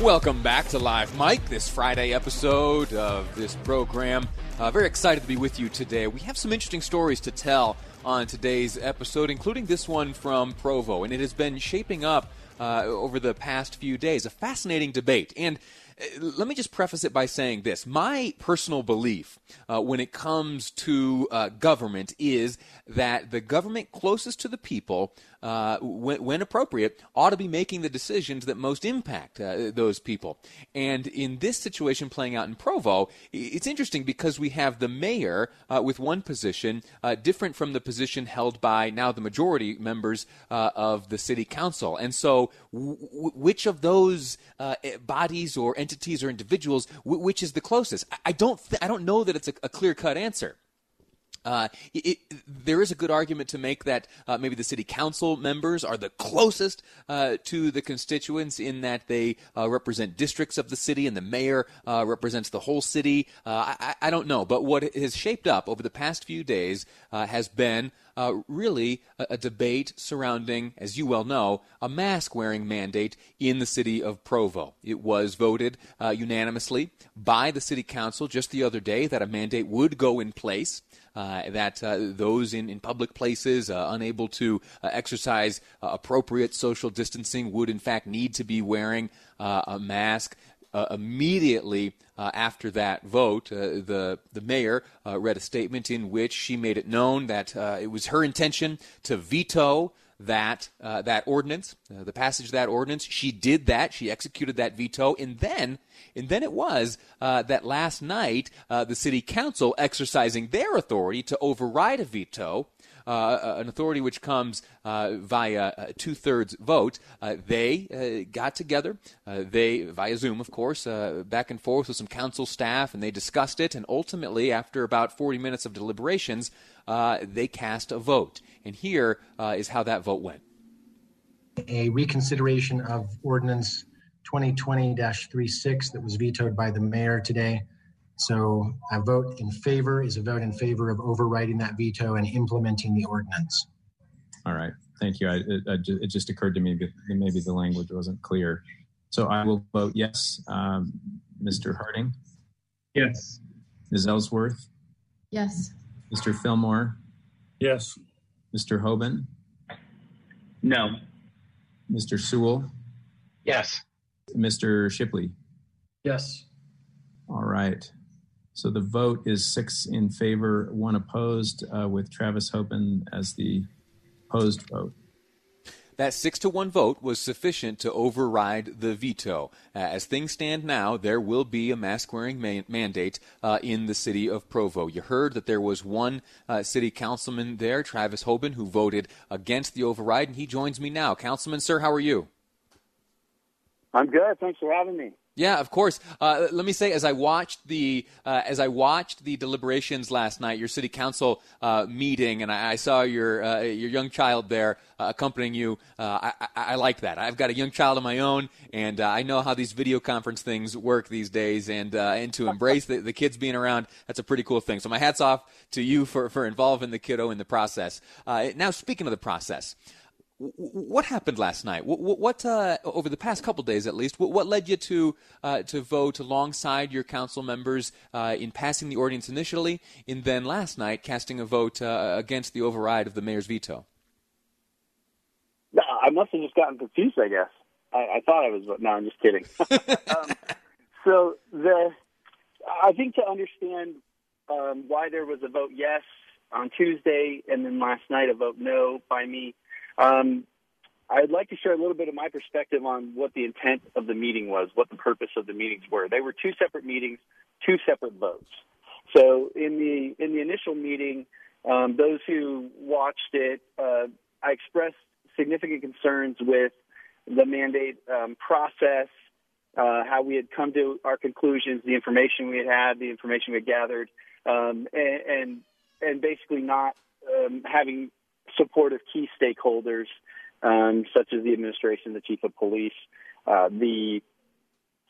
Welcome back to Live Mic, this Friday episode of this program. Uh, very excited to be with you today. We have some interesting stories to tell on today's episode, including this one from Provo, and it has been shaping up uh, over the past few days. A fascinating debate. And uh, let me just preface it by saying this. My personal belief uh, when it comes to uh, government is that the government closest to the people uh, when, when, appropriate, ought to be making the decisions that most impact uh, those people. And in this situation playing out in Provo, it's interesting because we have the mayor uh, with one position uh, different from the position held by now the majority members uh, of the city council. And so, w- which of those uh, bodies or entities or individuals, w- which is the closest? I don't, th- I don't know that it's a, a clear cut answer. Uh, it, there is a good argument to make that uh, maybe the city council members are the closest uh, to the constituents in that they uh, represent districts of the city and the mayor uh, represents the whole city. Uh, I, I, don't know. But what has shaped up over the past few days has been uh, really a, a, debate surrounding, as you well know, a mask wearing mandate in the city of Provo. It was voted uh, unanimously by the city council just the other day that a mandate would go in place. Uh, that uh, those in, in public places uh, unable to uh, exercise uh, appropriate social distancing would, in fact, need to be wearing uh, a mask. immediately after that vote, the the mayor read a statement in which she made it known that it was her intention to veto that uh, that ordinance, uh, the passage of that ordinance. She did that. She executed that veto, and then and then it was uh, that last night uh, the city council exercising their authority to override a veto. Uh, an authority which comes uh, via a two-thirds vote. they got together, they via Zoom, of course, back and forth with some council staff, and they discussed it. And ultimately, after about 40 minutes of deliberations, they cast a vote. And here uh, is how that vote went. A reconsideration of ordinance 2020-36 that was vetoed by the mayor today. So a vote in favor is a vote in favor of overriding that veto and implementing the ordinance. All right. Thank you. I, it, it, just occurred to me that maybe the language wasn't clear. So I will vote yes. Um, Mr. Harding? Yes. Ms. Ellsworth? Yes. Mr. Fillmore? Yes. Mr. Hoban? No. Mr. Sewell? Yes. Mr. Shipley? Yes. All right. So the vote is six in favor, one opposed, uh, with Travis Hoban as the opposed vote. That six to one vote was sufficient to override the veto. Uh, as things stand now, there will be a mask wearing man- mandate uh, in the city of Provo. You heard that there was one uh, city councilman there, Travis Hoban, who voted against the override, and he joins me now. Councilman, sir, how are you? I'm good. Thanks for having me. Yeah, of course. Uh, let me say, as I watched the uh, as I watched the deliberations last night, your city council uh, meeting, and I, I saw your uh, your young child there uh, accompanying you. Uh, I, I, I, like that. I've got a young child of my own, and I know how these video conference things work these days, and and to embrace the, the kids being around, that's a pretty cool thing. So my hats off to you for for involving the kiddo in the process. now, speaking of the process what happened last night? What, what uh, over the past couple days, at least, what, what led you to uh, to vote alongside your council members uh, in passing the ordinance initially, and then last night casting a vote uh, against the override of the mayor's veto? I must have just gotten confused. I guess I, I thought I was. But no, I'm just kidding. um, so the I think to understand um, why there was a vote yes on Tuesday and then last night a vote no by me, um, I'd like to share a little bit of my perspective on what the intent of the meeting was, what the purpose of the meetings were. They were two separate meetings, two separate votes. So in the in the initial meeting, um, those who watched it, uh, I expressed significant concerns with the mandate um, process, uh, how we had come to our conclusions, the information we had had, the information we had gathered, um, and, and, and basically not um, having support of key stakeholders um, such as the administration, the chief of police, uh, the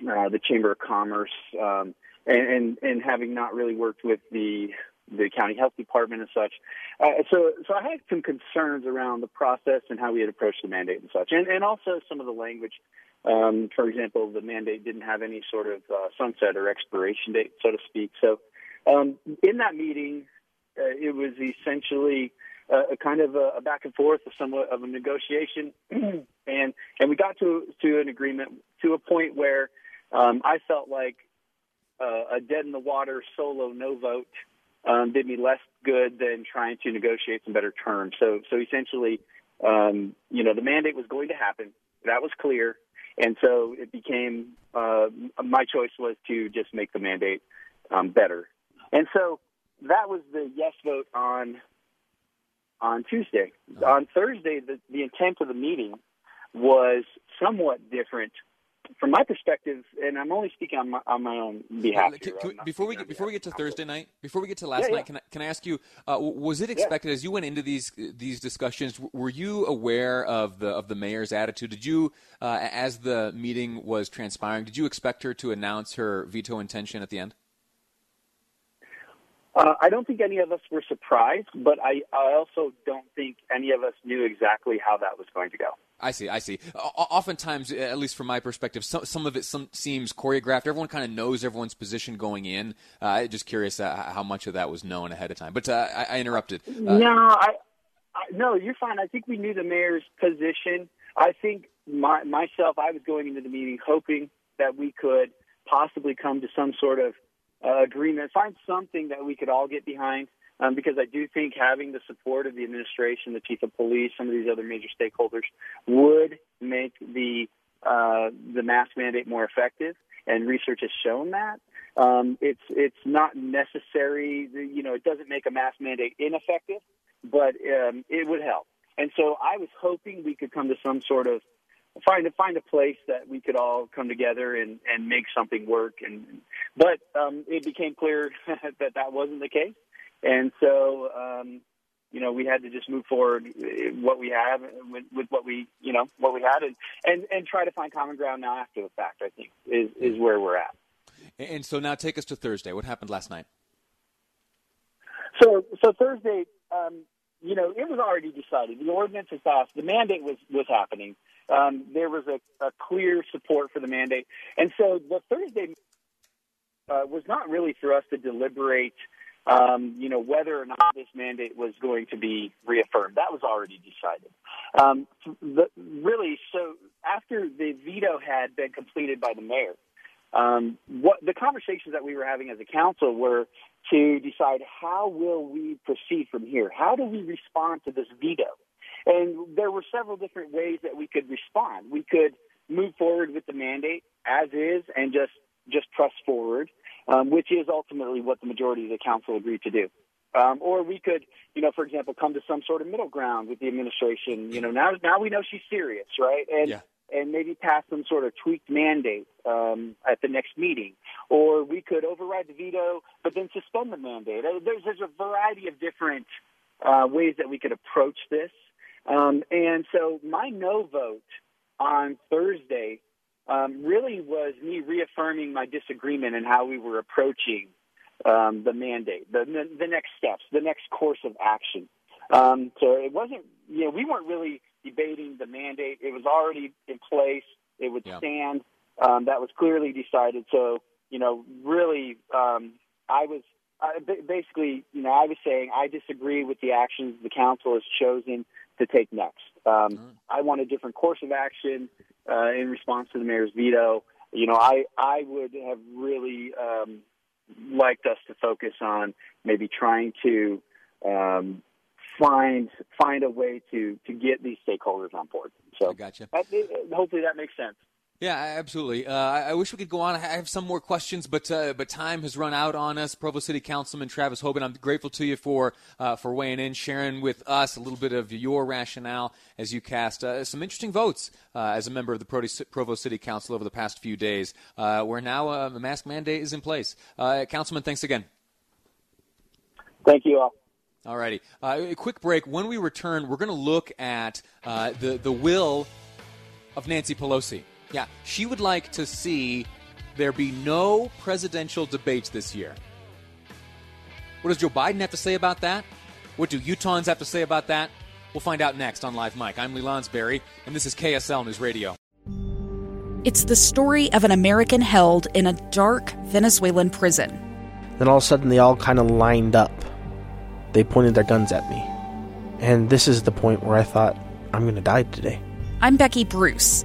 uh, the chamber of commerce, um, and, and, and having not really worked with the the county health department and such. Uh, so, so I had some concerns around the process and how we had approached the mandate and such, and, and also some of the language. Um, for example, the mandate didn't have any sort of uh, sunset or expiration date, so to speak. So, um, in that meeting, uh, it was essentially a, kind of a, a, back and forth, of somewhat of a negotiation, and and we got to to an agreement to a point where um, I felt like uh, a dead in the water solo no vote um, did me less good than trying to negotiate some better terms. So, so essentially, um, you know, the mandate was going to happen. That was clear, and so it became uh, my choice was to just make the mandate um, better. And so that was the yes vote on on Tuesday. On Thursday, the, the intent of the meeting was somewhat different from my perspective, and I'm only speaking on my, on my own behalf. Can, can, before we get, before we get to Thursday night, before we get to last yeah, night, yeah. can I, can I ask you, uh, was it expected yeah. as you went into these these discussions? Were you aware of the of the mayor's attitude? Did you, uh, as the meeting was transpiring, did you expect her to announce her veto intention at the end? Uh, I don't think any of us were surprised, but I, I also don't think any of us knew exactly how that was going to go. I see. I see. Oftentimes, at least from my perspective, some, some of it some seems choreographed. Everyone kind of knows everyone's position going in. Uh, just curious uh, how much of that was known ahead of time. But uh, I, I, interrupted. Uh, no, I, I, no, you're fine. I think we knew the mayor's position. I think my, myself, I was going into the meeting hoping that we could possibly come to some sort of uh, agreement, find something that we could all get behind um, because I do think having the support of the administration, the chief of police, some of these other major stakeholders would make the uh, the mask mandate more effective, and research has shown that. Um, it's it's not necessary, you know, it doesn't make a mask mandate ineffective, but um, it would help. And so I was hoping we could come to some sort of find a find a place that we could all come together and and make something work and but um it became clear that that wasn't the case and so, um, you know, we had to just move forward what we have with, with what we, you know, what we had, and, and and try to find common ground now after the fact. I think is is where we're at. And so now, take us to Thursday. What happened last night? So, so Thursday, um, you know, it was already decided. The ordinance was passed. The mandate was was happening. Um, there was a, a clear support for the mandate, and so the Thursday uh, was not really for us to deliberate um, you know, whether or not this mandate was going to be reaffirmed. That was already decided. Um, the, really, so after the veto had been completed by the mayor, um, what the conversations that we were having as a council were to decide how will we proceed from here? How do we respond to this veto? And there were several different ways that we could respond. We could move forward with the mandate as is and just just press forward um, which is ultimately what the majority of the council agreed to do. Um, or we could, you know, for example, come to some sort of middle ground with the administration. You know, now now we know she's serious, right? And yeah. and maybe pass some sort of tweaked mandate um, at the next meeting. Or we could override the veto, but then suspend the mandate. Uh, there's there's a variety of different uh, ways that we could approach this. Um, and so my no vote on Thursday um, really was me reaffirming my disagreement and how we were approaching um, the mandate, the, the, the next steps, the next course of action. Um, so it wasn't, you know, we weren't really debating the mandate. It was already in place. It would yeah. stand. Um, that was clearly decided. So, you know, really, um, I was uh, basically, you know, I was saying I disagree with the actions the council has chosen to take next. Um. I want a different course of action uh, in response to the mayor's veto. You know, I I would have really um, liked us to focus on maybe trying to um, find find a way to to get these stakeholders on board. So I gotcha. That, hopefully that makes sense. Yeah, absolutely. Uh, I wish we could go on. I have some more questions, but uh, but time has run out on us. Provo City Councilman Travis Hoban, I'm grateful to you for uh, for weighing in, sharing with us a little bit of your rationale as you cast uh, some interesting votes uh, as a member of the Provo City Council over the past few days, uh, where now a mask mandate is in place. Councilman, thanks again. Thank you all. All righty. a quick break. When we return, we're going to look at the the will of Nancy Pelosi. Yeah, she would like to see there be no presidential debates this year. What does Joe Biden have to say about that? What do Utahns have to say about that? We'll find out next on Live Mic. I'm Lee Lonsberry, and this is KSL News Radio. It's the story of an American held in a dark Venezuelan prison. Then all of a sudden, they all kind of lined up. They pointed their guns at me. And this is the point where I thought, I'm going to die today. I'm Becky Bruce.